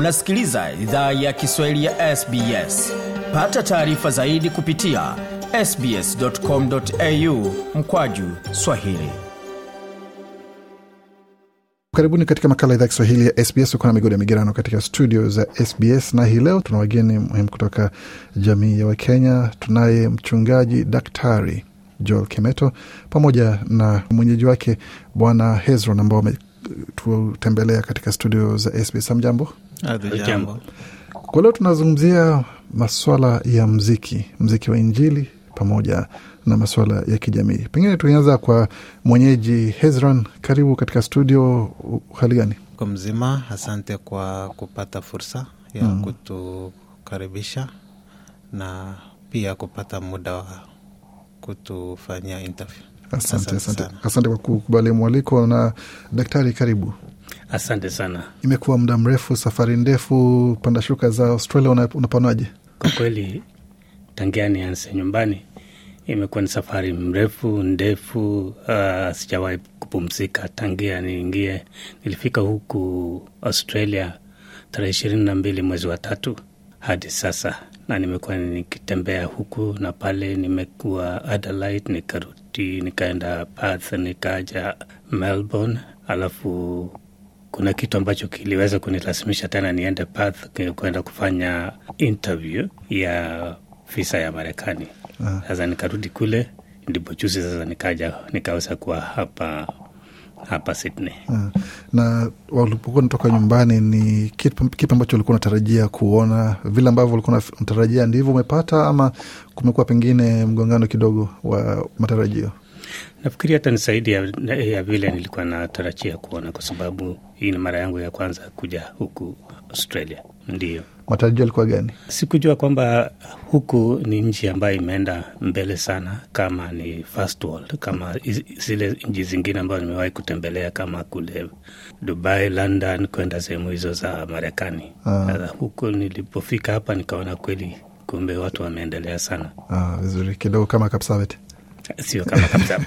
Unasikiliza idhaa ya Kiswahili ya SBS. Pata taarifa zaidi kupitia sbs.com.au mkwaju swahili. Karibuni katika makala idhaa ya Kiswahili ya SBS. Uko na migodi ya migerano katika studio za SBS, na hii leo tuna wageni muhimu kutoka jamii ya Wakenya. Tunaye mchungaji Daktari Joel Kemeto pamoja na mwenyeji wake Bwana Hezron ambao wametutembelea katika studio za SBS. Amjambo. Jambo. Kwa leo tunazungumzia maswala ya mziki, mziki wa Injili pamoja na maswala ya kijamii. Pengine tukianza kwa mwenyeji Hezron, karibu katika studio. Hali gani? Kwa mzima, asante kwa kupata fursa ya mm. kutukaribisha na pia kupata muda wa kutufanyia interview. Asante, asante, asante, asante kwa kukubali mwaliko. Na daktari, karibu. Asante sana. Imekuwa muda mrefu, safari ndefu, panda shuka za Australia, una- unapanaje? Kwa kweli tangia nianze nyumbani imekuwa ni safari mrefu ndefu. Uh, sijawahi kupumzika tangia niingie. Nilifika huku Australia tarehe ishirini na mbili mwezi wa tatu hadi sasa, na nimekuwa nikitembea huku na pale. Nimekuwa Adelaide, nikarudi, nikaenda Perth, nikaja Melbourne, alafu kuna kitu ambacho kiliweza kunilazimisha tena niende Perth kwenda kufanya interview ya visa ya Marekani. Sasa nikarudi kule, ndipo juzi sasa nikaja nikaweza kuwa hapa hapa Sydney. Ah, na walipokuwa natoka nyumbani, ni kipi ambacho ulikuwa unatarajia kuona? Vile ambavyo ulikuwa unatarajia ndivyo umepata, ama kumekuwa pengine mgongano kidogo wa matarajio? Nafikiri hata ni zaidi ya, ya vile nilikuwa natarajia kuona, kwa sababu hii ni mara yangu ya kwanza kuja huku Australia. Ndiyo, Matarajio yalikuwa gani? sikujua kwamba huku ni nchi ambayo imeenda mbele sana, kama ni first world, kama zile nchi zingine ambayo nimewahi kutembelea kama kule Dubai, London, kwenda sehemu hizo za Marekani. Ah. Sasa huku nilipofika hapa nikaona kweli kumbe watu wameendelea sana, Ah, vizuri kidogo kama Kapsabet. Sio kama kabisa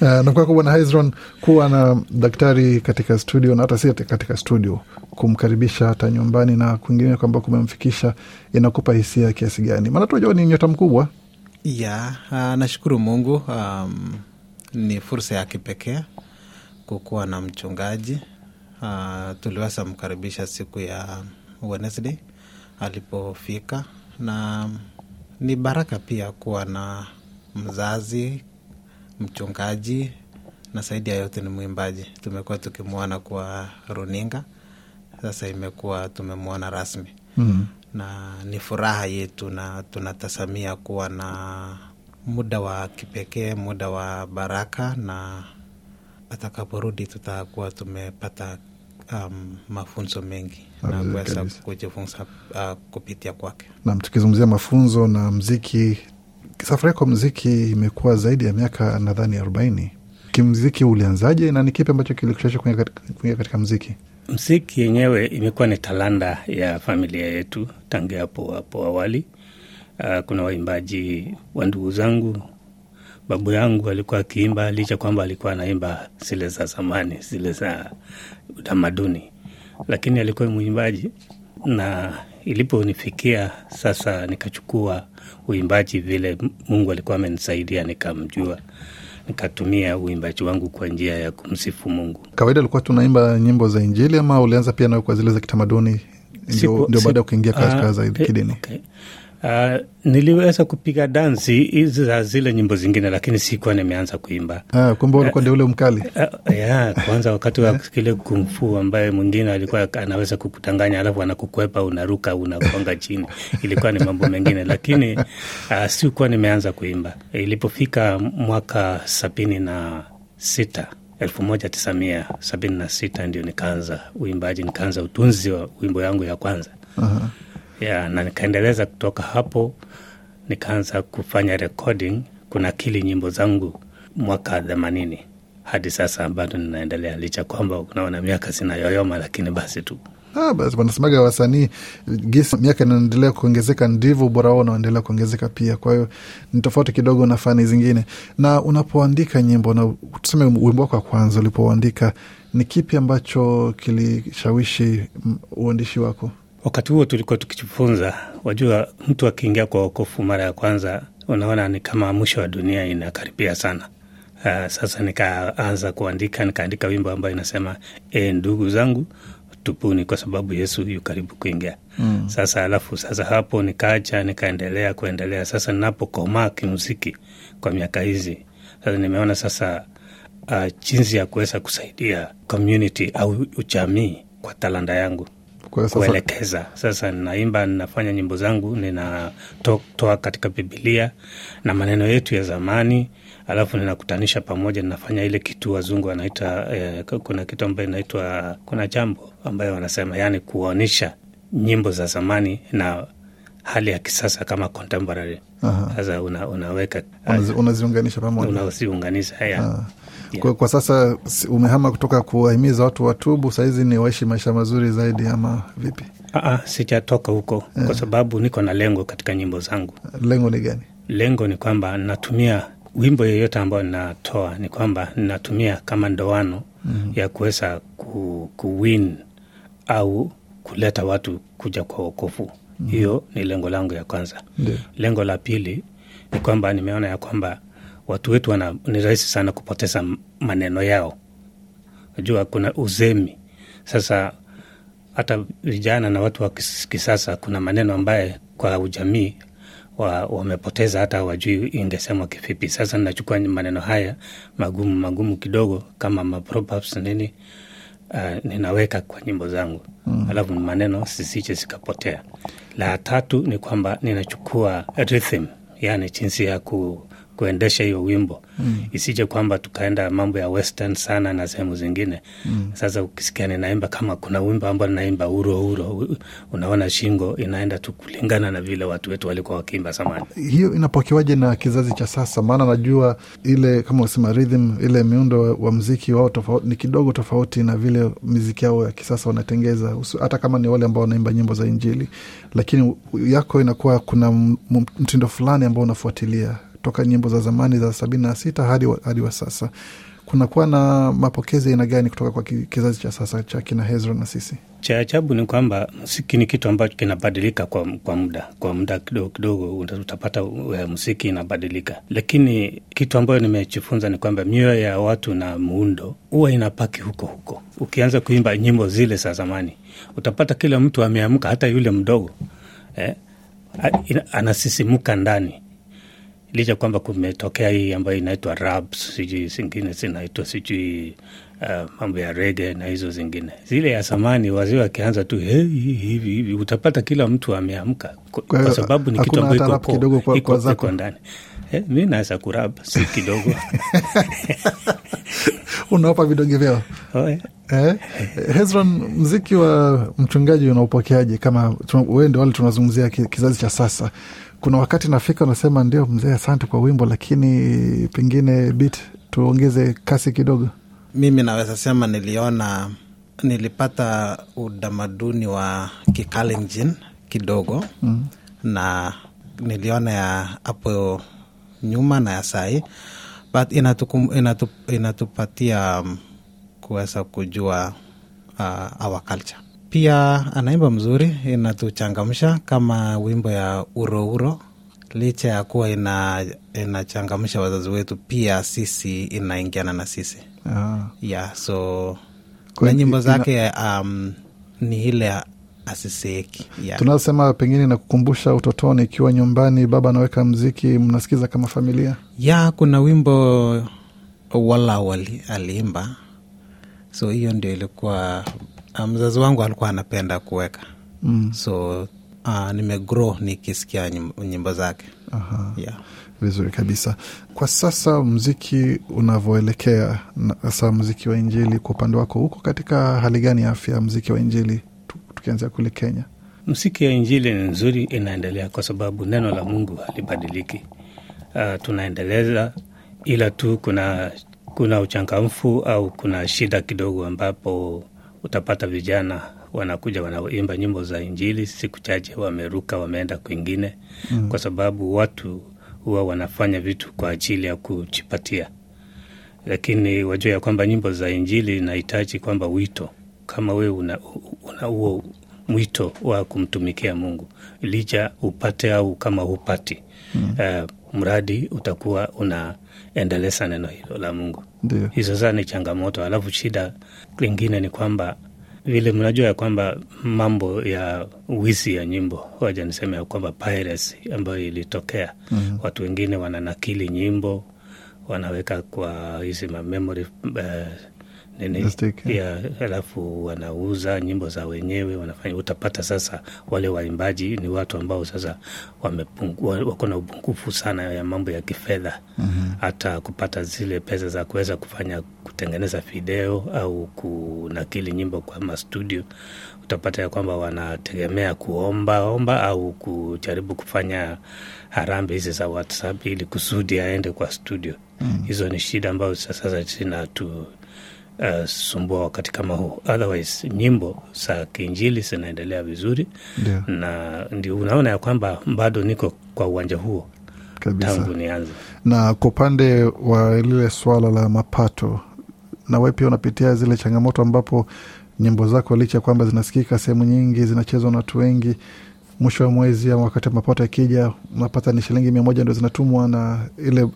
Uh, na kwako Bwana Hezron, kuwa na daktari katika studio na hata si katika studio, kumkaribisha hata nyumbani na kwingine kwamba kumemfikisha, inakupa hisia kiasi gani? Maana tunajua ni nyota mkubwa. ya uh, nashukuru Mungu. Um, ni fursa ya kipekee kukuwa na mchungaji uh, tuliweza mkaribisha siku ya Wednesday alipofika, na ni baraka pia kuwa na mzazi mchungaji, na zaidi ya yote ni mwimbaji. Tumekuwa tukimwona kwa runinga, sasa imekuwa tumemwona rasmi mm. na ni furaha yetu na tunatazamia kuwa na muda wa kipekee, muda wa baraka, na atakaporudi tutakuwa tumepata um, mafunzo mengi na kuweza kujifunza uh, kupitia kwake. Nam, tukizungumzia mafunzo na mziki, safari yako mziki imekuwa zaidi ya miaka nadhani arobaini. Kimziki ulianzaje na ni kipi ambacho kilikushesha kuingia katika, katika mziki? Mziki yenyewe imekuwa ni talanda ya familia yetu tangia hapo hapo awali. Uh, kuna waimbaji wa ndugu zangu. Babu yangu alikuwa akiimba, licha kwamba alikuwa anaimba zile za zamani, zile za utamaduni, lakini alikuwa mwimbaji, na iliponifikia sasa nikachukua uimbaji vile Mungu alikuwa amenisaidia, nikamjua, nikatumia uimbaji wangu kwa njia ya kumsifu Mungu. Kawaida alikuwa tunaimba nyimbo za Injili ama ulianza pia nayo kwa zile za kitamaduni, ndio baada ya kuingia katika zaidi za kidini? okay. Ah, niliweza kupiga dansi hizi za zile nyimbo zingine, lakini sikuwa nimeanza kuimba. Ah, kumbe ulikuwa ndio ule mkali. Ah, ya kwanza wakati wa kile kungfu ambaye mwingine alikuwa anaweza kukutanganya alafu anakukwepa unaruka unakonga chini ilikuwa ni mambo mengine lakini uh, sikuwa nimeanza kuimba ilipofika mwaka sabini na sita elfu moja tisa mia sabini na sita ndio nikaanza uimbaji nikaanza utunzi wa wimbo yangu ya kwanza Aha. Ya, na nikaendeleza kutoka hapo nikaanza kufanya recording kunakili nyimbo zangu mwaka themanini hadi sasa bado ninaendelea licha kwamba unaona miaka zinayoyoma lakini basi tu Ah, basi wanasemaga wasanii gisi miaka inaendelea kuongezeka ndivyo ubora wao unaendelea kuongezeka pia. Kwa hiyo ni tofauti kidogo na fani zingine. Na unapoandika nyimbo na tuseme wimbo wako wa kwanza ulipoandika, ni kipi ambacho kilishawishi uandishi wako? Wakati huo tulikuwa tukijifunza, wajua, mtu akiingia kwa wokofu mara ya kwanza, unaona ni kama mwisho wa dunia inakaribia sana. Uh, sasa nikaanza kuandika, nikaandika wimbo ambayo inasema e, ndugu zangu tupuni kwa sababu Yesu yu karibu kuingia. Mm. Sasa alafu sasa hapo nikaacha nikaendelea kuendelea. Sasa ninapokomaa kimuziki kwa miaka hizi, sasa nimeona sasa uh, jinsi ya kuweza kusaidia community au jamii kwa talanta yangu Kwa sasa, kuelekeza. Sasa ninaimba, ninafanya nyimbo zangu, ninatoa katika Bibilia na maneno yetu ya zamani, alafu ninakutanisha pamoja, ninafanya ile kitu wazungu wanaita eh, kuna kitu ambayo inaitwa, kuna jambo ambayo wanasema, yani kuonyesha nyimbo za zamani na hali ya kisasa kama contemporary. Sasa una, unaweka unazi- unaziunganisha pamoja. unaziunganisha haya Ah. Kwa, kwa sasa umehama kutoka kuwahimiza watu watubu, sahizi ni waishi maisha mazuri zaidi ama vipi? Aa, sijatoka huko kwa sababu niko na lengo katika nyimbo zangu. Lengo ni gani? Lengo ni kwamba natumia wimbo yoyote ambayo ninatoa ni kwamba ninatumia kama ndoano mm-hmm. ya kuweza ku, kuwin au kuleta watu kuja kwa wokovu. mm-hmm. Hiyo ni lengo langu ya kwanza. Ndio. Lengo la pili ni kwamba nimeona ya kwamba watu wetu wana, ni rahisi sana kupoteza maneno yao. Najua kuna uzemi sasa hata vijana na watu wa kisasa, kuna maneno ambaye kwa ujamii wa, wamepoteza hata wajui ingesemwa kivipi. Sasa nachukua maneno haya magumu magumu kidogo kama maproverbs nini, uh, ninaweka kwa nyimbo zangu mm. Alafu maneno sisiche zikapotea. La tatu ni kwamba ninachukua rhythm, yani jinsi ya ku, kuendesha hiyo wimbo mm. isije kwamba tukaenda mambo ya western sana na sehemu zingine mm. Sasa ukisikia ninaimba kama kuna wimbo ambao ninaimba uro uro, unaona shingo inaenda tu kulingana na vile watu wetu walikuwa wakiimba zamani. hiyo inapokewaje na kizazi cha sasa? Maana najua ile kama usema rhythm, ile miundo wa- mziki wao tofauti, ni kidogo tofauti na vile miziki yao ya kisasa wanatengeza, hata kama ni wale ambao wanaimba nyimbo za Injili, lakini yako inakuwa kuna mtindo fulani ambao unafuatilia toka nyimbo za zamani za sabini na sita hadi wa, hadi wa sasa. Kunakuwa na mapokezi aina gani kutoka kwa kizazi cha sasa cha kina Hezron na sisi? Cha ajabu ni kwamba muziki ni kitu ambacho kinabadilika kwa, kwa muda kwa muda kidogo kidogo, utapata uh, muziki inabadilika, lakini kitu ambayo nimejifunza ni kwamba mioyo ya watu na muundo huwa inapaki huko huko. Ukianza kuimba nyimbo zile za zamani, utapata kila mtu ameamka, hata yule mdogo eh, anasisimuka ndani licha kwamba kumetokea hii ambayo inaitwa rap, sijui zingine zinaitwa sijui uh, mambo ya rege na hizo zingine. Zile ya zamani wazee wakianza tu hey, hivi hivi, utapata kila mtu ameamka kwa, Kwa sababu ni kitu ambayo iko ndani. Eh, mi naweza kurap si kidogo Unawapa vidonge vyao eh. Hezron, mziki wa mchungaji unaupokeaje? Kama wewe ndio wale tunazungumzia kizazi cha sasa, kuna wakati nafika unasema ndio mzee, asante kwa wimbo, lakini pengine bit tuongeze kasi kidogo. mimi naweza sema niliona nilipata utamaduni wa kikalenjin kidogo mm. na niliona ya hapo nyuma na ya sahi, but inatukum, inatup, inatupatia um, kuweza kujua uh, our culture pia anaimba mzuri inatuchangamsha kama wimbo ya urouro licha ya kuwa ina inachangamsha wazazi wetu pia sisi inaingiana na sisi Ah, yeah so na nyimbo zake um, ni ile asiseeki yeah. tunasema pengine nakukumbusha utotoni, ikiwa nyumbani baba anaweka mziki, mnasikiza kama familia. ya kuna wimbo wala wali aliimba so hiyo ndio ilikuwa mzazi wangu alikuwa anapenda kuweka Mm. so uh, nimegrow nikisikia nyimbo zake Aha. yeah. Vizuri kabisa. Kwa sasa mziki unavyoelekea, na hasa mziki wa Injili, kwa upande wako huko katika hali gani ya afya mziki wa Injili, tukianzia kule Kenya? Mziki ya Injili ni nzuri, inaendelea kwa sababu neno la Mungu halibadiliki. Uh, tunaendeleza, ila tu kuna kuna uchangamfu au kuna shida kidogo, ambapo utapata vijana wanakuja wanaimba nyimbo za Injili, siku chache wameruka wameenda kwingine mm. kwa sababu watu huwa wanafanya vitu kwa ajili ya kujipatia, lakini wajua ya kwamba nyimbo za Injili inahitaji kwamba wito, kama wewe una una huo mwito wa kumtumikia Mungu licha upate au kama hupati mm. uh, mradi utakuwa unaendeleza neno hilo la Mungu. Hizo sasa ni changamoto. Alafu shida lingine ni kwamba vile mnajua ya kwamba mambo ya wizi ya nyimbo, waja niseme ya kwamba piracy ambayo ilitokea mm. watu wengine wananakili nyimbo wanaweka kwa hizi memory uh, nini pia, halafu wanauza nyimbo za wenyewe wanafanya. Utapata sasa wale waimbaji ni watu ambao sasa wako na upungufu sana ya mambo ya kifedha mm-hmm. hata kupata zile pesa za kuweza kufanya kutengeneza video au kunakili nyimbo kwa mastudio. Utapata ya kwamba wanategemea kuomba omba au kujaribu kufanya harambe hizi za WhatsApp ili kusudi aende kwa studio. mm. Hizo ni shida ambayo sasa zinatu uh, sumbua wakati kama huu. Otherwise nyimbo za kiinjili zinaendelea vizuri yeah. na ndio unaona ya kwamba bado niko kwa uwanja huo kabisa. tangu nianze. Na kwa upande wa lile swala la mapato, na wewe pia unapitia zile changamoto ambapo nyimbo zako licha ya kwamba zinasikika sehemu nyingi, zinachezwa na watu wengi, mwisho wa mwezi ama wakati mapato yakija, unapata ni shilingi mia moja ndo zinatumwa na ile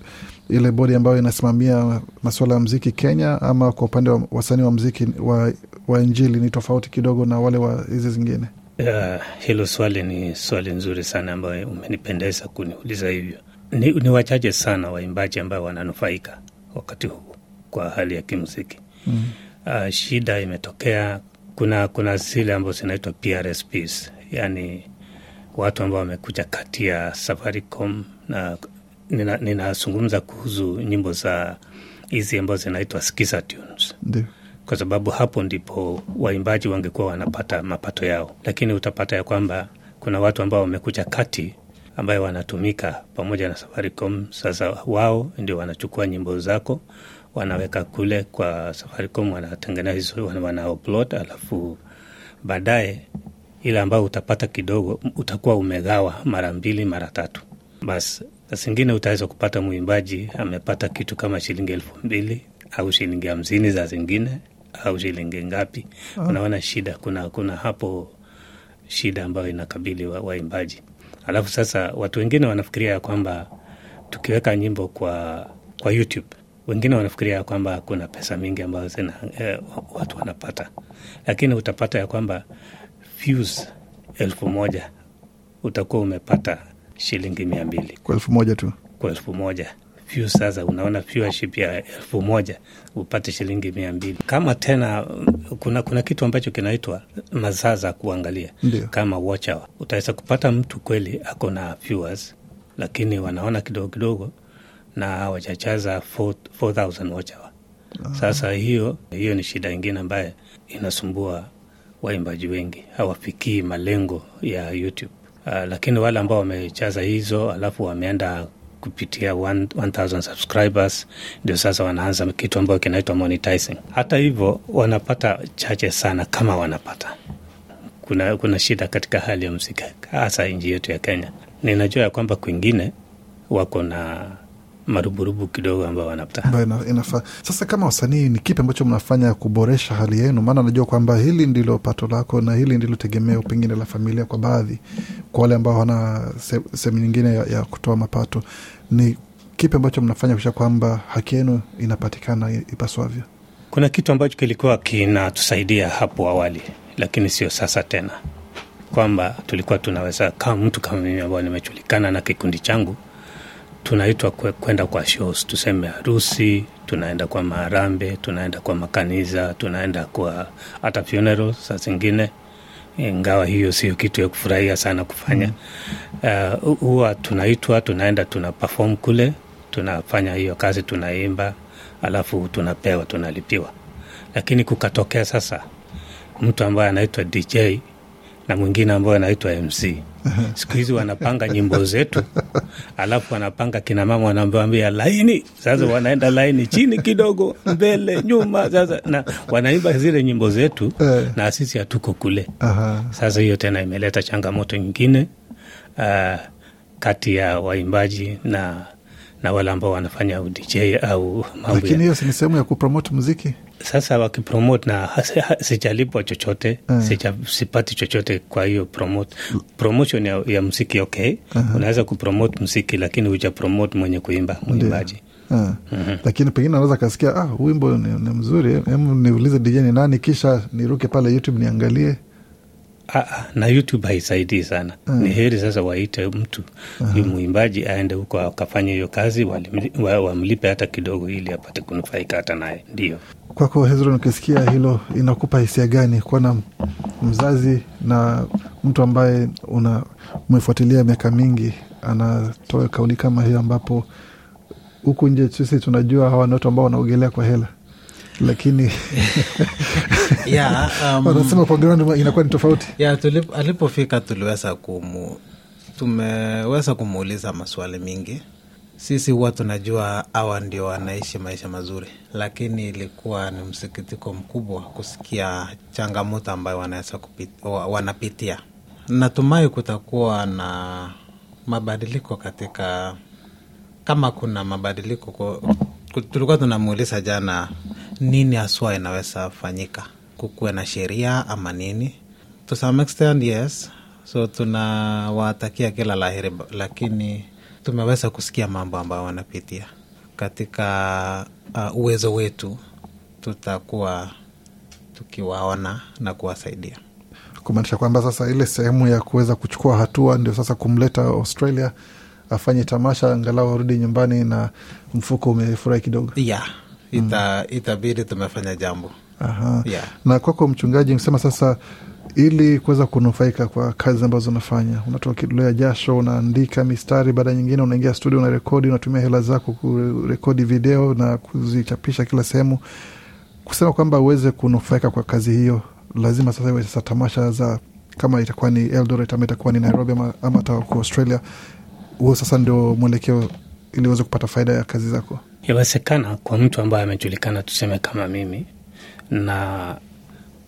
ile bodi ambayo inasimamia masuala ya mziki Kenya, ama kwa upande wa wasanii wa mziki wa, wa injili ni tofauti kidogo na wale wa hizi zingine? Uh, hilo swali ni swali nzuri sana ambayo umenipendeza kuniuliza hivyo. Ni, ni wachache sana waimbaji ambao wananufaika wakati huu kwa hali ya kimuziki mm. Uh, shida imetokea, kuna kuna zile ambazo zinaitwa PRSPs, yani watu ambao wamekuja kati ya Safaricom na ninazungumza nina kuhusu nyimbo za hizi ambazo zinaitwa skiza tunes kwa sababu hapo ndipo waimbaji wangekuwa wanapata mapato yao, lakini utapata ya kwamba kuna watu ambao wamekuja kati ambayo wanatumika pamoja na Safaricom. Sasa wao ndio wanachukua nyimbo zako wanaweka kule kwa Safaricom, wanatengeneza hizo, wana upload, alafu baadaye ile ambayo utapata kidogo utakuwa umegawa mara mbili mara tatu. Basi zingine utaweza kupata mwimbaji amepata kitu kama shilingi elfu mbili au shilingi hamsini za zingine au shilingi ngapi? Oh. Unaona shida, kuna kuna hapo shida ambayo inakabili waimbaji wa alafu sasa watu wengine wanafikiria ya kwamba tukiweka nyimbo kwa kwa YouTube wengine wanafikiria ya kwamba kuna pesa mingi ambazo zina eh, watu wanapata, lakini utapata ya kwamba views elfu moja utakuwa umepata shilingi mia mbili kwa elfu moja tu kwa elfu moja vyu Sasa unaona viewership ya elfu moja upate shilingi mia mbili kama tena kuna, kuna kitu ambacho kinaitwa masaa za kuangalia Ndiyo. kama watch hour. Utaweza kupata mtu kweli ako na viewers, lakini wanaona kidogo kidogo na hawajachaza 4000 watch hour. Sasa hiyo hiyo ni shida ingine ambaye inasumbua waimbaji wengi, hawafikii malengo ya YouTube. Uh, lakini wale ambao wamechaza hizo alafu wameenda kupitia 1000 subscribers ndio sasa wanaanza kitu ambayo kinaitwa monetizing. Hata hivyo wanapata chache sana kama wanapata. Kuna, kuna shida katika hali ya muziki hasa nchi yetu ya Kenya. Ninajua ya kwamba kwingine wako na maruburubu kidogo ambao wanapata inafaa. Sasa kama wasanii, ni kipi ambacho mnafanya kuboresha hali yenu? Maana najua kwamba hili ndilo pato lako na hili ndilo tegemeo pengine la familia kwa baadhi, kwa wale ambao wana sehemu nyingine ya, ya kutoa mapato. Ni kipi ambacho mnafanya kuisha kwamba haki yenu inapatikana ipaswavyo? Kuna kitu ambacho kilikuwa kinatusaidia hapo awali, lakini sio sasa tena, kwamba tulikuwa tunaweza kama mtu kama mimi ambao nimejulikana na kikundi changu tunaitwa kwenda kwa shows, tuseme harusi, tunaenda kwa maharambe, tunaenda kwa makanisa, tunaenda kwa hata funeral saa zingine, ingawa hiyo sio kitu ya kufurahia sana kufanya. Huwa uh, tunaitwa, tunaenda, tuna perform kule, tunafanya hiyo kazi, tunaimba, alafu tunapewa, tunalipiwa. Lakini kukatokea sasa mtu ambaye anaitwa DJ na mwingine ambao anaitwa MC. Siku hizi wanapanga nyimbo zetu, alafu wanapanga kinamama, wanaambia laini. Sasa wanaenda laini chini kidogo, mbele, nyuma, sasa na wanaimba zile nyimbo zetu na sisi hatuko kule. Sasa hiyo tena imeleta changamoto nyingine uh, kati ya waimbaji na na wale ambao wanafanya udj au mambo Lakini hiyo si sehemu ya kupromote muziki. Sasa wakipromote na sijalipwa chochote Mm. sija, sipati chochote kwa hiyo promote promotion ya, ya mziki okay unaweza kupromote mziki lakini huja promote mwenye kuimba mwimbaji Ah. Lakini pengine anaweza akasikia ah, wimbo ni, ni mzuri, hemu niulize DJ ni nani, kisha niruke pale YouTube niangalie. Ah, ah, na youtube haisaidii sana. Ni heri sasa waite mtu. Huyu mwimbaji aende huko akafanya hiyo kazi wamlipe wa- wamlipe hata kidogo ili apate kunufaika hata naye. Ndio. Kwako Hezron, ukisikia hilo inakupa hisia gani kuona mzazi na mtu ambaye una umefuatilia miaka mingi anatoa kauli kama hiyo, ambapo huku nje sisi tunajua hawa ni watu ambao wanaogelea kwa hela, lakini yeah, um, wanasema kwa ground inakuwa ni tofauti. alipofika tuliweza kumu, tumeweza kumuuliza maswali mingi. Sisi huwa tunajua hawa ndio wanaishi maisha mazuri, lakini ilikuwa ni msikitiko mkubwa kusikia changamoto ambayo wanaweza wanapitia. Natumai kutakuwa na mabadiliko katika kama kuna mabadiliko ku- ku- tulikuwa tunamuuliza jana nini haswa inaweza fanyika? Kukuwe na sheria ama nini? To some extent yes. So tunawatakia kila la heri lakini tumeweza kusikia mambo ambayo wanapitia. Katika uh, uwezo wetu tutakuwa tukiwaona na kuwasaidia. Kumaanisha kwamba sasa ile sehemu ya kuweza kuchukua hatua ndio sasa kumleta Australia afanye tamasha, angalau arudi nyumbani na mfuko umefurahi kidogo. yeah, ita, itabidi tumefanya jambo Aha. Yeah. Na kwako mchungaji, msema sasa, ili kuweza kunufaika kwa kazi ambazo unafanya, unatoa kidolea jasho, unaandika mistari, baada nyingine unaingia studio, unarekodi, unatumia hela zako kurekodi video na kuzichapisha kila sehemu. Kusema kwamba uweze kunufaika kwa kazi hiyo, lazima sasa iwe sasa tamasha za kama itakuwa ni Eldoret ama itakuwa ni Nairobi ama, ama Australia, huo sasa ndio mwelekeo ili uweze kupata faida ya kazi zako. Yawezekana kwa mtu ambaye amejulikana tuseme kama mimi na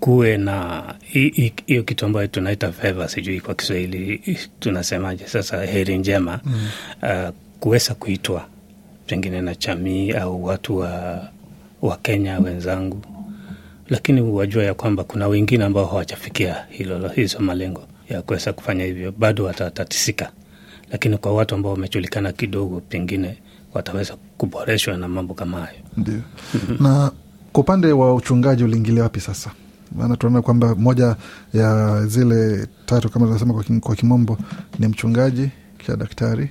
kuwe na hi- hi- hiyo kitu ambayo tunaita feva sijui kwa kiswahili tunasemaje sasa heri njema mm. uh, kuweza kuitwa pengine na jamii au watu wa, wa kenya wenzangu lakini wajua ya kwamba kuna wengine ambao hawajafikia hilo hizo malengo ya kuweza kufanya hivyo bado watatatisika lakini kwa watu ambao wamejulikana kidogo pengine wataweza kuboreshwa na mambo kama hayo Ndio. Na kwa upande wa uchungaji uliingilia wapi sasa? Maana tunaona kwamba moja ya zile tatu kama tunasema kwa, kim- kwa kimombo ni mchungaji, kisha daktari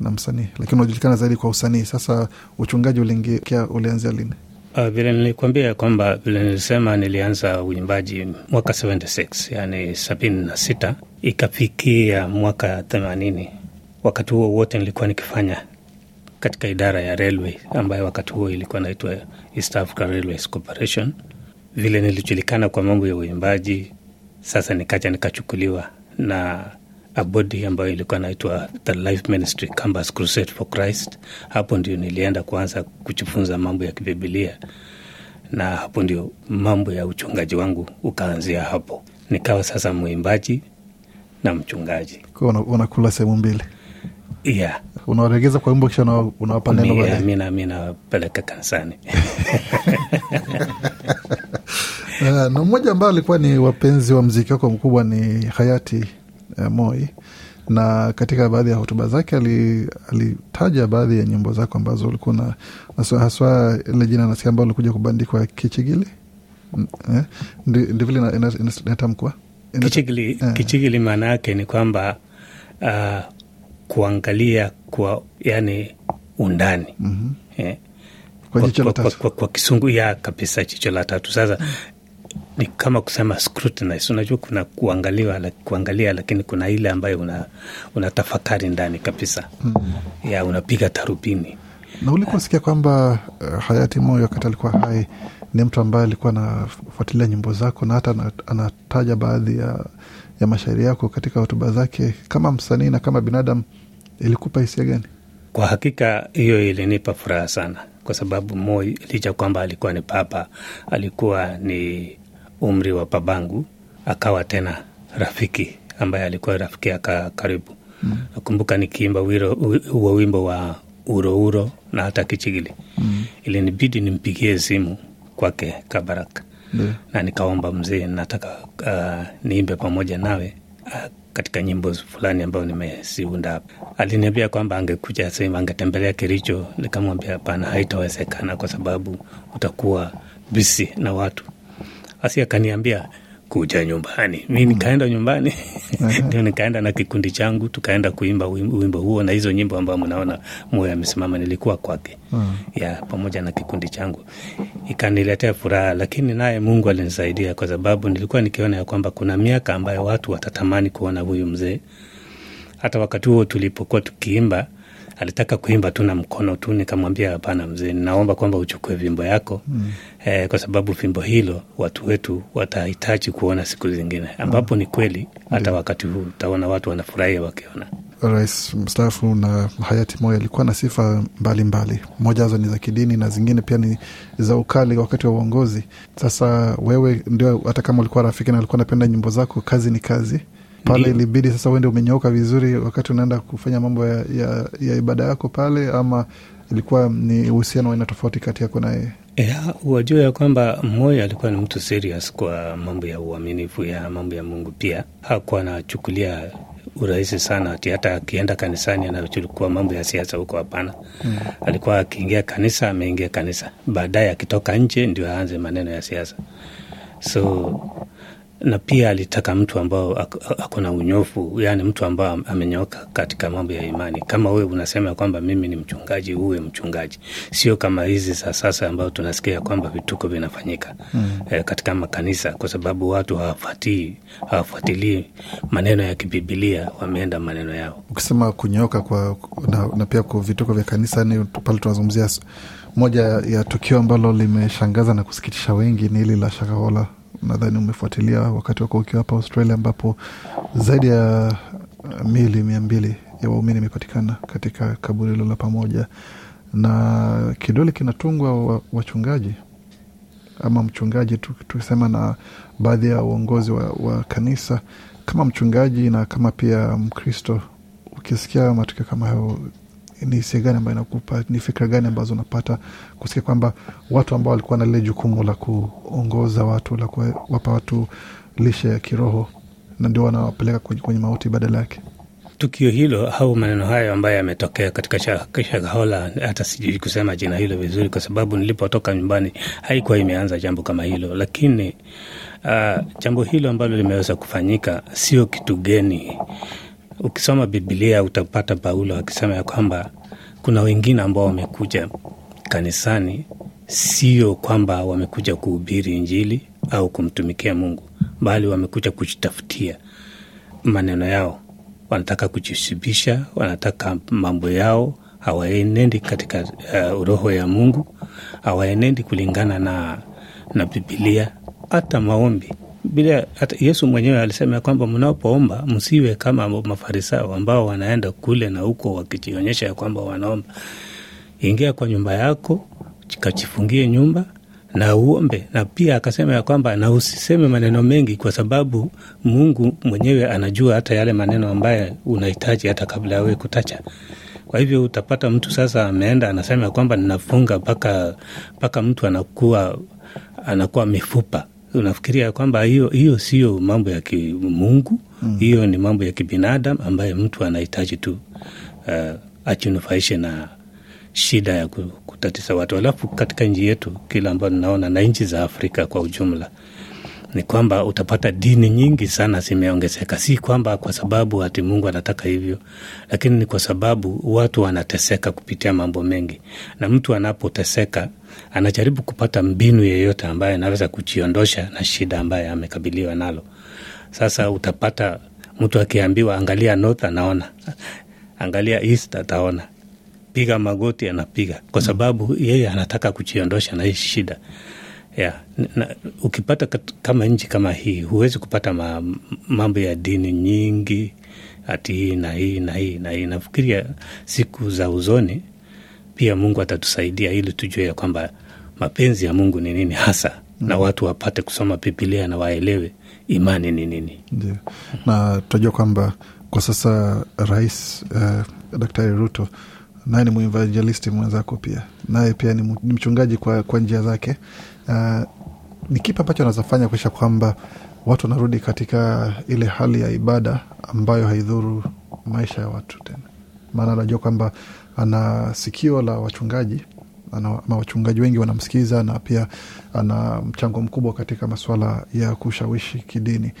na msanii, lakini unajulikana zaidi kwa usanii. Sasa uchungaji uliingia, ulianzia lini? Uh, vile nilikuambia kwamba vile nilisema nilianza uimbaji mwaka 76 yani sabini na sita ikafikia mwaka themanini wakati huo wote nilikuwa nikifanya katika idara ya railway ambayo wakati huo ilikuwa naitwa East Africa Railways Corporation. Vile nilijulikana kwa mambo ya uimbaji, sasa nikaja nikachukuliwa na a body ambayo ilikuwa naitwa The Life Ministry Campus Crusade for Christ. Hapo ndio nilienda kuanza kujifunza mambo ya kibibilia, na hapo ndio mambo ya uchungaji wangu ukaanzia hapo. Nikawa sasa mwimbaji na mchungaji unakula sehemu mbili, yeah. unawaregeza kwa wimbo kisha una- unawapa neno Mi- baadaye. na- napeleka kanisani Ah, na mmoja ambao alikuwa ni wapenzi wa mziki wako mkubwa ni hayati eh, Moi, na katika baadhi ya hotuba zake ali- alitaja baadhi ya nyimbo zako ambazo ulikuwa na haswa- ile jina nasikia ambao ulikuja kubandikwa Kichigili ndivile eh, ndi- ndi vile ina- ina- ina- inatamkwa Ina- kichigili, eh. kichigili maana yake ni kwamba uh, kuangalia kwa yani undani. Mhm. eh, Kwa kwa, kwa, kwa, kwa kisungu ya kabisa jicho la tatu. Sasa ni kama kusema scrutinize. Unajua kuna kuangaliwa kuangalia lakini kuna ile ambayo una, una tafakari ndani kabisa. Ya unapiga tarubini Na uliposikia kwamba uh, hayati Moi wakati alikuwa hai ni mtu ambaye alikuwa anafuatilia nyimbo zako na hata anataja baadhi ya, ya mashairi yako katika hotuba zake, kama msanii na kama binadamu, ilikupa hisia gani? Kwa hakika hiyo ilinipa furaha sana, kwa sababu Moi licha kwamba alikuwa ni papa, alikuwa ni umri wa babangu, akawa tena rafiki ambaye alikuwa rafiki aka karibu. Mm. Nakumbuka nikiimba huo wimbo wa urouro na hata kichigili mm. ilinibidi nimpigie simu kwake Kabaraka Ndio. na nikaomba mzee, nataka uh, niimbe pamoja nawe uh, katika nyimbo fulani ambayo nimeziunda hapa. Aliniambia kwamba angekuja sehemu, angetembelea Kericho. Nikamwambia hapana, haitawezekana kwa sababu utakuwa bisi na watu. Asi akaniambia kuja nyumbani. Mi nikaenda nyumbani ndio nikaenda na kikundi changu, tukaenda kuimba wimbo, huo na hizo nyimbo ambayo mnaona moyo amesimama, nilikuwa kwake ya pamoja na kikundi changu, ikaniletea furaha. Lakini naye Mungu alinisaidia kwa sababu nilikuwa nikiona ya kwamba kuna miaka ambayo watu watatamani kuona huyu mzee. Hata wakati huo tulipokuwa tukiimba alitaka kuimba tu na mkono tu, nikamwambia hapana mzee, naomba kwamba uchukue fimbo yako mm. eh, kwa sababu fimbo hilo watu wetu watahitaji kuona siku zingine, ambapo ni kweli. Hata wakati huu utaona watu wanafurahia wakiona Rais mstaafu na hayati Moi alikuwa na sifa mbalimbali, moja wazo ni za kidini na zingine pia ni za ukali wakati wa uongozi. Sasa wewe ndio, hata kama ulikuwa rafiki na alikuwa anapenda nyimbo zako, kazi ni kazi pale, ilibidi sasa uende umenyooka vizuri wakati unaenda kufanya mambo ya, ya, ya ibada yako pale, ama ilikuwa ni uhusiano wa aina tofauti kati yako naye? Ya, wajua ya kwamba Moyo alikuwa ni mtu serious kwa mambo ya uaminifu ya mambo ya Mungu. Pia hakuwa anachukulia urahisi sana, ati hata akienda kanisani anachukua mambo ya siasa huko. Hapana, mm. alikuwa akiingia kanisa, ameingia kanisa, baadaye akitoka nje ndio aanze maneno ya siasa. So na pia alitaka mtu ambao ak- ako na unyofu, yani mtu ambao amenyoka katika mambo ya imani. Kama wewe unasema kwamba mimi ni mchungaji, uwe mchungaji, sio kama hizi za sasa ambao tunasikia kwamba vituko vinafanyika mm. e, katika makanisa, kwa sababu watu hawafuatii hawafuatilii maneno ya kibibilia, wameenda maneno yao. Ukisema kunyoka kwa na, na pia kwa vituko vya kanisa, ni pale tunazungumzia moja ya, ya tukio ambalo limeshangaza na kusikitisha wengi ni hili la Shakahola. Nadhani umefuatilia wakati wako ukiwa hapa Australia, ambapo zaidi ya uh, mili mia mbili ya waumini imepatikana katika kaburi hilo la pamoja, na kidole kinatungwa wa- wachungaji ama mchungaji tukisema na baadhi ya uongozi wa, wa kanisa kama mchungaji na kama pia Mkristo, ukisikia matukio kama hayo, ni hisia gani ambayo inakupa? Ni fikra gani ambazo unapata kusikia kwamba watu ambao walikuwa na lile jukumu la kuongoza watu la kuwapa watu lishe ya kiroho na ndio wanawapeleka kwenye, mauti badala yake? tukio hilo au maneno hayo ambayo yametokea katika Shakahola, hata sijui kusema jina hilo vizuri, kwa sababu nilipotoka nyumbani haikuwa imeanza jambo kama hilo, lakini uh, jambo hilo ambalo limeweza kufanyika sio kitu geni. Ukisoma Bibilia utapata Paulo akisema ya kwamba kuna wengine ambao wamekuja kanisani, sio kwamba wamekuja kuhubiri Injili au kumtumikia Mungu, bali wamekuja kujitafutia maneno yao wanataka kujishibisha, wanataka mambo yao, hawaenendi katika uh, roho ya Mungu, hawaenendi kulingana na, na Bibilia. Hata maombi bila, hata Yesu mwenyewe alisema kwamba mnapoomba msiwe kama Mafarisayo ambao wanaenda kule na huko wakijionyesha ya kwamba wanaomba. Ingia kwa nyumba yako, kachifungie nyumba na uombe. Na pia akasema ya kwamba na usiseme maneno mengi, kwa sababu Mungu mwenyewe anajua hata yale maneno ambayo unahitaji hata kabla yawe kutacha. Kwa hivyo utapata mtu sasa ameenda anasema ya kwamba ninafunga mpaka mpaka mtu anakuwa anakuwa mifupa. Unafikiria kwamba hiyo hiyo sio mambo ya kimungu, hiyo mm. ni mambo ya kibinadamu ambaye mtu anahitaji tu uh, ajinufaishe na shida ya kutatisa watu. Alafu katika nchi yetu kile ambayo naona na nchi za Afrika kwa ujumla ni kwamba utapata dini nyingi sana zimeongezeka, si kwamba kwa sababu ati Mungu anataka hivyo, lakini ni kwa sababu watu wanateseka kupitia mambo mengi, na mtu anapoteseka anajaribu kupata mbinu yeyote ambayo anaweza kujiondosha na shida ambayo amekabiliwa nalo. Sasa utapata mtu akiambiwa angalia north, anaona, angalia east, ataona. Piga magoti anapiga. Kwa sababu yeye anataka kujiondosha na hii shida. Yeah. na, ukipata kat, kama nchi kama hii huwezi kupata ma, mambo ya dini nyingi ati hii na hii na hii na hii. Nafikiria siku za uzoni pia mungu atatusaidia ili tujue ya kwamba mapenzi ya mungu ni nini hasa mm. na watu wapate kusoma bibilia na waelewe imani ni nini. Ndio na tunajua kwamba kwa sasa rais uh, daktari ruto naye ni muevangelisti mwenzako pia. Naye pia ni, mchungaji kwa, kwa njia zake. Uh, ni kipi ambacho anawezafanya kuisha kwamba watu wanarudi katika ile hali ya ibada ambayo haidhuru maisha ya watu tena? Maana anajua kwamba ana sikio la wachungaji ana, ama wachungaji wengi wanamsikiza na pia ana mchango mkubwa katika masuala ya kushawishi kidini.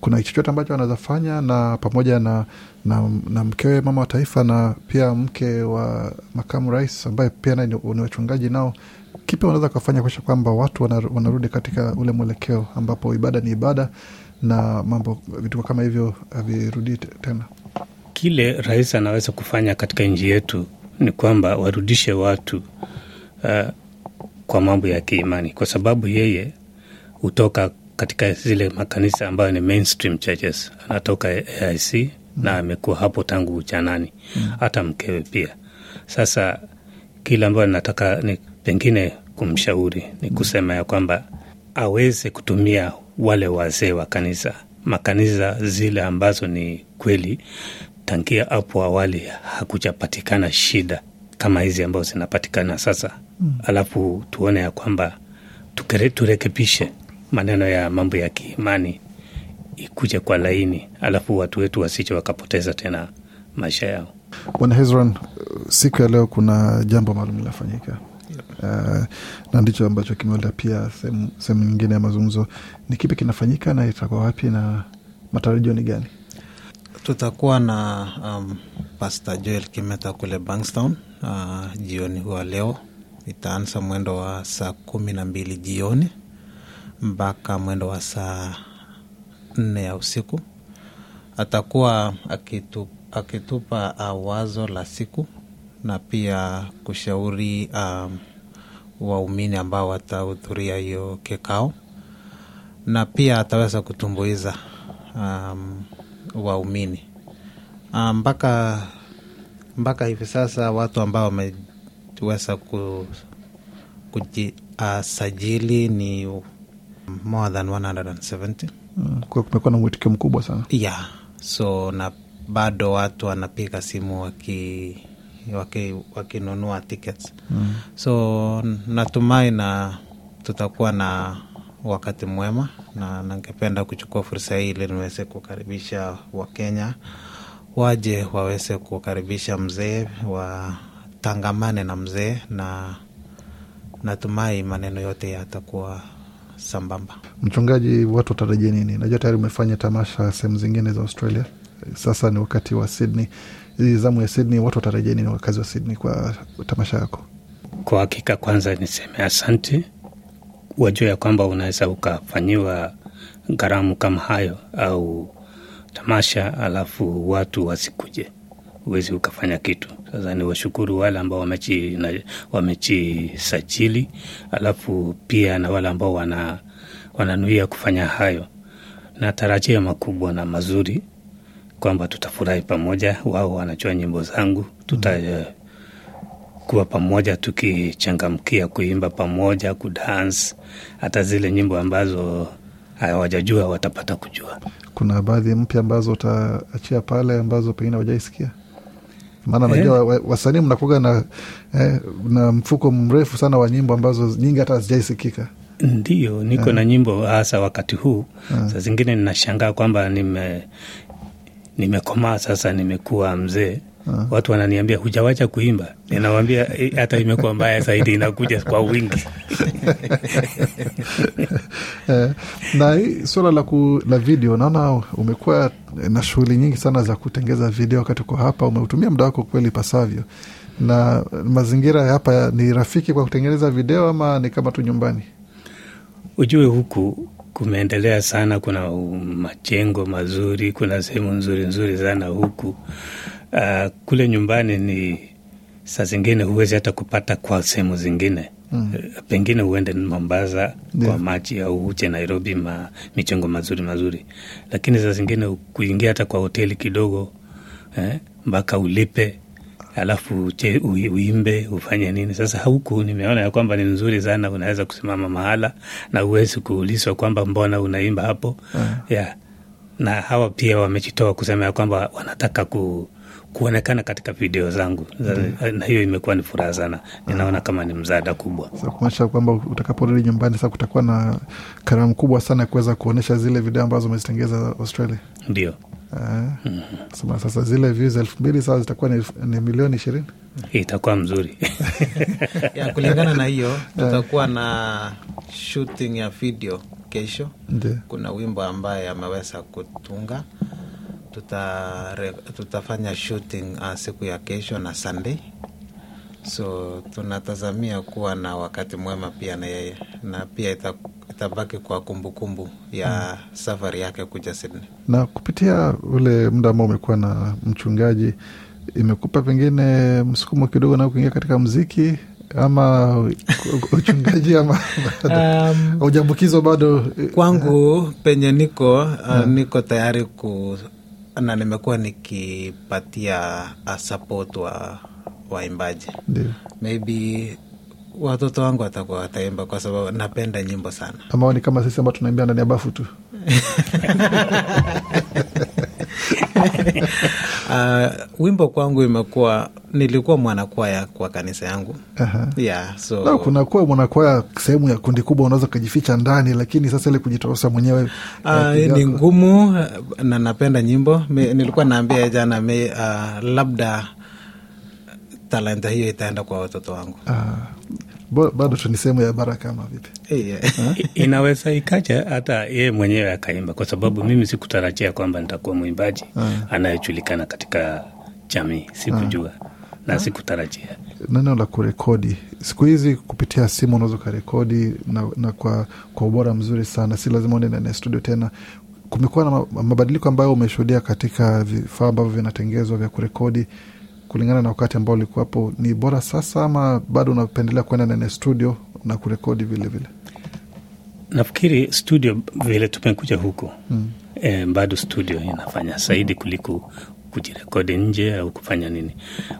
Kuna chochote ambacho anaweza fanya na pamoja na, na, na mkewe mama wa taifa na pia mke wa makamu rais ambaye pia naye ni wachungaji nao kipi wanaweza kufanya kuisha kwamba watu wanarudi katika ule mwelekeo ambapo ibada ni ibada na mambo vitu kama hivyo havirudii tena? Kile rais anaweza kufanya katika nchi yetu ni kwamba warudishe watu uh, kwa mambo ya kiimani kwa sababu yeye hutoka katika zile makanisa ambayo ni mainstream churches anatoka aic mm. na amekuwa hapo tangu uchanani mm. hata mkewe pia sasa kile ambayo nataka ni pengine kumshauri ni kusema ya kwamba aweze kutumia wale wazee wa kanisa makanisa zile ambazo ni kweli tangia hapo awali hakujapatikana shida kama hizi ambazo zinapatikana sasa. Mm. alafu tuone ya kwamba tukere, turekebishe maneno ya mambo ya kiimani ikuje kwa laini alafu watu wetu wasiche wakapoteza tena maisha yao. Bwana hezron siku ya leo kuna jambo maalum linafanyika. Uh, na ndicho ambacho kimeleta pia sehemu nyingine ya mazungumzo. Ni kipi kinafanyika na itakuwa wapi na matarajio ni gani tutakuwa na um, Pastor Joel Kimeta kule Bankstown uh, jioni huwa leo itaanza mwendo wa saa kumi na mbili jioni mpaka mwendo wa saa nne ya usiku. Atakuwa akitu, akitupa uh, wazo la siku na pia kushauri um, waumini ambao watahudhuria hiyo kikao, na pia ataweza kutumbuiza um, waumini Ah, mpaka mpaka hivi sasa watu ambao wameweza ku, kujisajili ni more than 170 Mm, kumekuwa na mwitikio mkubwa sana yeah. so na bado watu wanapiga simu waki waki- tickets mm. so natumai na tutakuwa na wakati mwema na ningependa kuchukua fursa hii ili niweze kukaribisha wakenya waje waweze kukaribisha mzee watangamane na mzee na natumai maneno yote yatakuwa sambamba. Mchungaji watu watarajia nini? Najua tayari umefanya tamasha sehemu zingine za australia. Sasa ni wakati wa sydney. Hii zamu ya sydney watu watarajia nini wakazi wa sydney kwa tamasha yako? Kwa hakika kwanza niseme asante wajua ya kwamba unaweza ukafanyiwa gharamu kama hayo au tamasha alafu watu wasikuje. Huwezi ukafanya kitu. Sasa ni washukuru wale ambao wamejisajili alafu pia na wale ambao wana wananuia kufanya hayo. Na tarajia makubwa na mazuri kwamba tutafurahi pamoja. Wao wanajua nyimbo zangu. Tuta mm kuwa pamoja tukichangamkia kuimba pamoja kudance hata zile nyimbo ambazo hawajajua watapata kujua. Kuna baadhi mpya ambazo utaachia pale ambazo pengine wajaisikia maana najua wa- wasanii mnakuga na, eh, na mfuko mrefu sana wa nyimbo ambazo nyingi hata hazijaisikika. Ndio niko na nyimbo hasa wakati huu. Saa zingine ninashangaa kwamba nime nimekomaa sasa nimekuwa mzee watu wananiambia hujawacha kuimba? Ninawambia "Eh, hata imekuwa mbaya zaidi inakuja kwa wingi. Eh, na suala la, ku, la video naona umekuwa na shughuli nyingi sana za kutengeza video wakati uko hapa umeutumia muda wako kweli pasavyo na mazingira hapa ni rafiki kwa kutengeneza video ama ni kama tu nyumbani? Ujue huku kumeendelea sana. Kuna majengo mazuri kuna sehemu nzuri nzuri sana huku. Uh, kule nyumbani ni saa zingine huwezi hata kupata kwa sehemu zingine. Mm. pengine uende Mombasa yeah, kwa maji au uje Nairobi ma, michongo mazuri mazuri, lakini saa zingine kuingia hata kwa hoteli kidogo eh, mpaka ulipe alafu uimbe ufanye nini. Sasa huku nimeona ya kwamba ni nzuri sana, unaweza kusimama mahala na uwezi kuulizwa kwamba mbona unaimba hapo yeah. Na hawa pia wamejitoa kusema ya kwamba wanataka ku, kuonekana katika video zangu na hiyo imekuwa ni furaha sana, ninaona kama ni msaada kubwa. Kumaanisha kwamba utakaporudi nyumbani sasa kutakuwa na karamu kubwa sana ya kuweza kuonyesha zile video ambazo umezitengeza Australia. Ndio sema sasa zile views elfu mbili sasa zitakuwa ni, ni milioni ishirini? Itakuwa mzuri. Ya kulingana na hiyo tutakuwa na shooting ya video kesho. Ndio. Kuna wimbo ambaye ameweza kutunga. Tuta, tutafanya shooting uh, siku ya kesho na sunday so tunatazamia kuwa na wakati mwema pia na yeye na pia ita, itabaki kwa kumbukumbu kumbu ya safari yake kuja sydney. Na kupitia ule muda ambao umekuwa na mchungaji imekupa pengine msukumo kidogo na kuingia katika mziki ama uchungaji ama bado? Um, bado? Kwangu penye niko uh, niko tayari ku na nimekuwa nikipatia uh, support wa waimbaji. Maybe watoto wangu watakuwa wataimba kwa sababu napenda nyimbo sana. Ama ni kama sisi ambao tunaimbia ndani ya bafu tu. Uh, wimbo kwangu imekuwa nilikuwa mwanakwaya kwa kanisa yangu. Yeah, so Na kunakuwa mwanakwaya sehemu ya kundi kubwa unaweza ukajificha ndani lakini sasa ile kujitorosa mwenyewe Uh, ni ngumu uh, na napenda nyimbo. Me, nilikuwa naambia jana me, uh, labda talanta hiyo itaenda kwa watoto wangu. Ah, bado tu ni sehemu ya baraka ama vipi? Yeah. Inaweza ikaja hata yeye mwenyewe akaimba, kwa sababu mimi sikutarajia kwamba nitakuwa mwimbaji anayejulikana katika jamii, sikujua na sikutarajia. neno la kurekodi siku hizi kupitia simu unaweza ukarekodi na, na kwa, kwa ubora mzuri sana. Si lazima uende ndani ya studio tena. Kumekuwa na mabadiliko ambayo umeshuhudia katika vifaa ambavyo vinatengezwa vya kurekodi kulingana na wakati ambao ulikuwapo ni bora sasa ama bado unapendelea kuenda ya studio na kurekodi vilevile? vile Nafikiri studio vile tumekuja huku mm. e, bado studio inafanya zaidi kuliko kujirekodi nje au kufanya nini.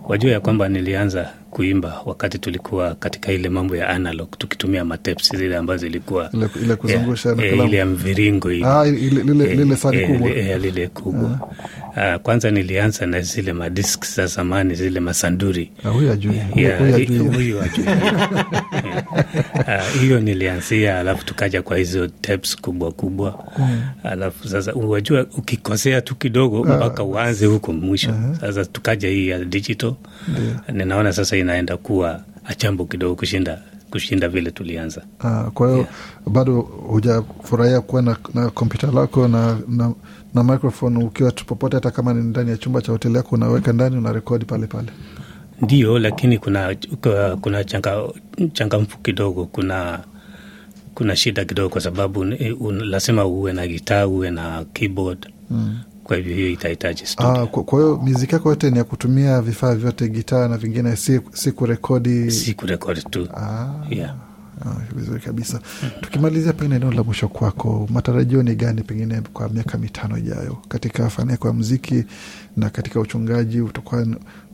Wajua ya kwamba nilianza kuimba wakati tulikuwa katika ile mambo ya analog tukitumia matapes zile ambazo zilikuwa Ile- kuzungusha eh, kalamu. ile ya mviringo ile Ah, lile- eh, kubwa. eh, lile kubwa. Ah, kwanza nilianza na zile madisk za zamani zile masanduri. Ah, huyu ajui. Ah, hiyo nilianzia, alafu tukaja kwa hizo tapes kubwa kubwa, alafu sasa wajua, ukikosea tu kidogo mpaka uanze huko mwisho. Sasa tukaja hii ya digital, ninaona sasa inaenda kuwa achambo kidogo kushinda kushinda vile tulianza. Ah, kwa hiyo bado hujafurahia kuwa na, na kompyuta lako na, na, na microphone ukiwa popote, hata kama ni ndani ya chumba cha hoteli yako, unaweka ndani, unarekodi pale pale. Ndio, lakini kuna kuna changa, changamfu kidogo, kuna kuna shida kidogo, kwa sababu lazima uwe na gitaa uwe na keyboard mm. Kwa hivyo hiyo itahitaji studio. Ah, kwa kwa hiyo miziki yako yote ni ya kutumia vifaa vyote, gitaa na vingine, si, si kurekodi. si kurekodi tu Ah, yeah. ah, vizuri kabisa. Tukimalizia pengine eneo la mwisho kwako, matarajio ni gani pengine kwa miaka mitano ijayo katika fani yako ya mziki na katika uchungaji? Utakuwa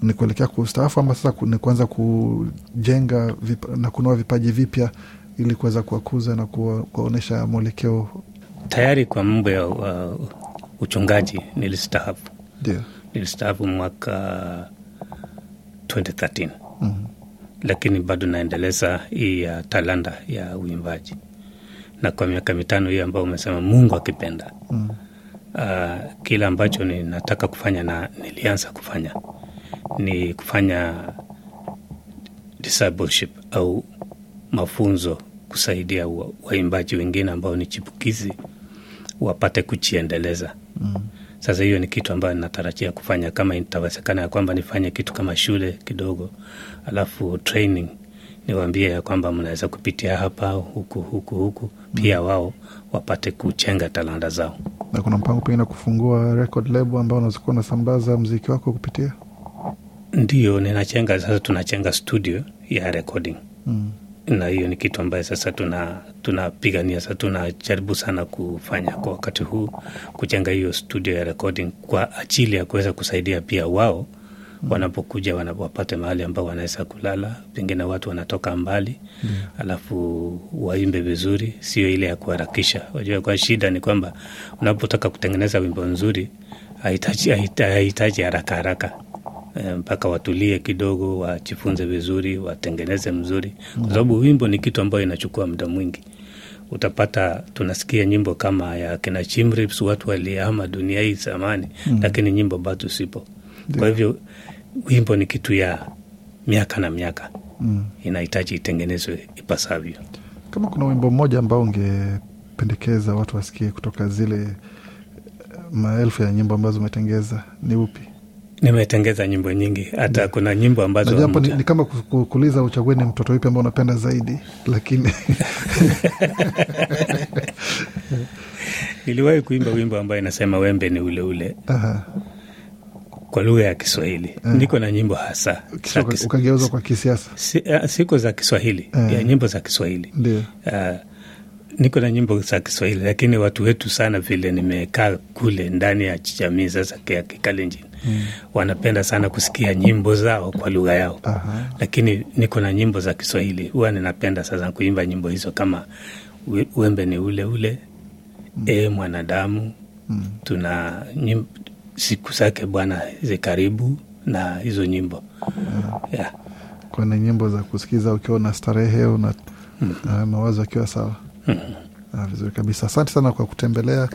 ni- kuelekea kustaafu ama sasa ni kuanza kujenga vipa, na kunua vipaji vipya ili kuweza kuwakuza na kuwa- kuwaonyesha mwelekeo? Tayari kwa mambo ya uh, uchungaji nilistaafu, Ndio. nilistaafu mwaka 2013 lakini bado naendeleza hii ya talanta ya uimbaji, na kwa miaka mitano hiyo ambayo umesema, Mungu akipenda Mm. uh, kile ambacho ninataka kufanya na nilianza kufanya ni kufanya discipleship au mafunzo kusaidia wa- waimbaji wengine ambao ni chipukizi wapate kujiendeleza. Mm. Sasa hiyo ni kitu ambayo ninatarajia kufanya, kama itawezekana ya kwamba nifanye kitu kama shule kidogo, alafu training niwaambie ya kwamba mnaweza kupitia hapa huku huku huku, pia wao wapate kuchenga talanta zao. Na kuna mpango pengine kufungua record label ambao unaweza kuwa unasambaza mziki wako kupitia? Ndio ninachenga sasa, tunachenga studio ya recording Mm. Na hiyo ni kitu ambayo sasa tuna tunapigania sasa, tunajaribu sana kufanya kwa wakati huu, kujenga hiyo studio ya recording kwa ajili ya kuweza kusaidia pia wao wanapokuja wanapopata mahali ambao wanaweza kulala, pengine watu wanatoka mbali alafu waimbe vizuri, sio ile ya kuharakisha. Wajua, kwa shida ni kwamba unapotaka kutengeneza wimbo nzuri hahitaji hahita- haraka haraka mpaka watulie kidogo, wajifunze vizuri, watengeneze mzuri, kwa sababu wimbo ni kitu ambayo inachukua muda mwingi. Utapata tunasikia nyimbo kama ya kina Chimrips, watu walihama dunia hii zamani, lakini nyimbo bado sipo. Kwa hivyo wimbo ni kitu ya miaka na miaka, Mm. inahitaji itengenezwe ipasavyo. Kama kuna wimbo mmoja ambao ungependekeza watu wasikie kutoka zile eh, maelfu ya nyimbo ambazo umetengeza ni upi? Nimetengeza nyimbo nyingi, hata kuna nyimbo ambazo japo ni, ni kama ku- ku- kuuliza uchague ni mtoto wipi ambao unapenda zaidi, lakini niliwahi kuimba wimbo ambayo inasema wembe ni uleule ule kwa lugha ya Kiswahili. Niko na nyimbo hasa ukageuzwa ukageuza kwa kisiasa. si, uh, siko za Kiswahili Eh. ya nyimbo za Kiswahili Ndio. uh, niko na nyimbo za Kiswahili, lakini watu wetu sana vile nimekaa kule ndani ya jamii sasa ya Kikalenjin mm. wanapenda sana kusikia nyimbo zao kwa lugha yao Aha. lakini niko na nyimbo za Kiswahili, huwa ninapenda sasa kuimba nyimbo hizo kama wembe ni ule ule mm. e mwanadamu mm. tuna nyimbo, siku zake Bwana zikaribu na hizo nyimbo yeah. Kuna nyimbo za kusikiza ukiwa na starehe una ah, mawazo akiwa sawa. Ah, vizuri kabisa. Asante sana kwa kutembelea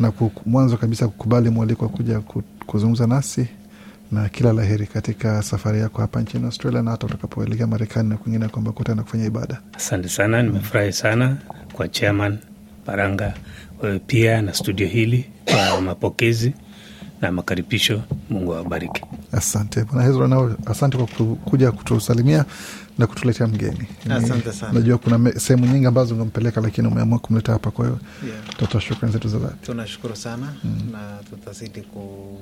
na ku- mwanzo kabisa kukubali mwaliko wa kuja kuzungumza nasi na kila la heri katika safari yako hapa nchini Australia na hata utakapoelekea Marekani na kwingine kwamba kutaenda kufanya ibada. Asante sana, nimefurahi sana kwa chairman Baranga, wewe pia na studio hili kwa mapokezi na makaribisho. Mungu awabariki. Asante bwana Hezro, nao asante kwa kuja kutusalimia na kutuletea mgeni. Asante sana. Najua kuna sehemu nyingi ambazo ungempeleka, lakini umeamua kumleta hapa, kwa hiyo Yeah. tutatoa shukrani zetu za dhati. tunashukuru sana na tutazidi ku,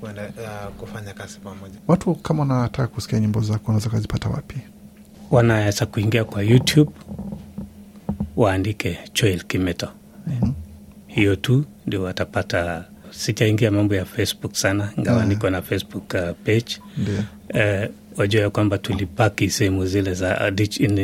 kuenda, uh, kufanya kazi pamoja Watu kama wanataka kusikia nyimbo zako wanaweza kazipata wapi? Wanaweza kuingia kwa YouTube waandike Joel Kimeto, hiyo tu ndio watapata. Sijaingia mambo ya Facebook sana, ingawa yeah. niko na Facebook uh, page yeah. uh, wajua ya kwamba tulipaki sehemu zile za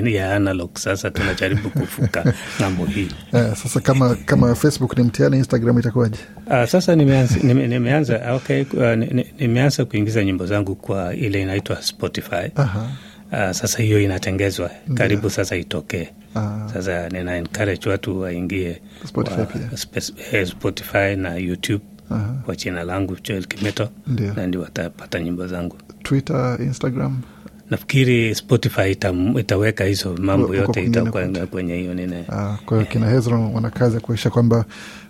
uh, ya analog. Sasa tunajaribu kufuka ng'ambo hii. yeah, sasa kama kama Facebook ni mtihani, Instagram itakuwaje? Uh, sasa nimeanza, nime, nimeanza okay, uh, ni- ni- nimeanza kuingiza nyimbo zangu kwa ile inaitwa Spotify. Aha. Uh, sasa hiyo inatengezwa karibu sasa itokee. Ah. Sasa nina encourage watu waingie Spotify wa- spe- eh, Spotify na YouTube Aha. kwa jina langu Joel Kimeto, Ndio. na ndio watapata nyimbo zangu. Twitter, Instagram. Nafikiri Spotify ita, itaweka hizo mambo Huko yote itakuwa kwenye hiyo nini. Ah, kwa hiyo kina Hezron wana kazi ya kuhakikisha kwamba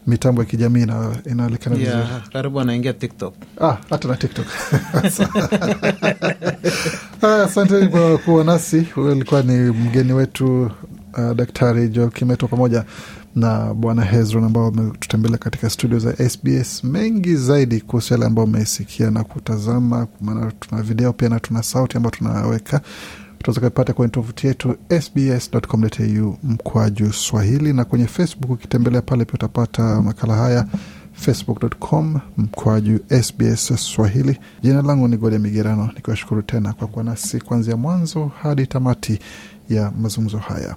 mitambo ya kijamii ina- inaonekana vizuri. yeah, karibu anaingia tiktok Ah, hata na TikTok. Ah, Asante kwa kuwa nasi. Huyo alikuwa ni mgeni wetu uh, Daktari Joel Kimeto pamoja na Bwana Hezron ambao wametutembelea katika studio za SBS. Mengi zaidi kuhusu yale ambao umesikia na kutazama, maana tuna video pia na tuna sauti ambayo tunaweka utaweza kuipata kwenye tovuti yetu sbs.com.au mkwaju Swahili, na kwenye Facebook ukitembelea pale pia utapata makala haya facebook.com mkwaju SBS Swahili. Jina langu ni Gode Migerano, nikiwashukuru tena kwa kuwa nasi kuanzia mwanzo hadi tamati ya mazungumzo haya.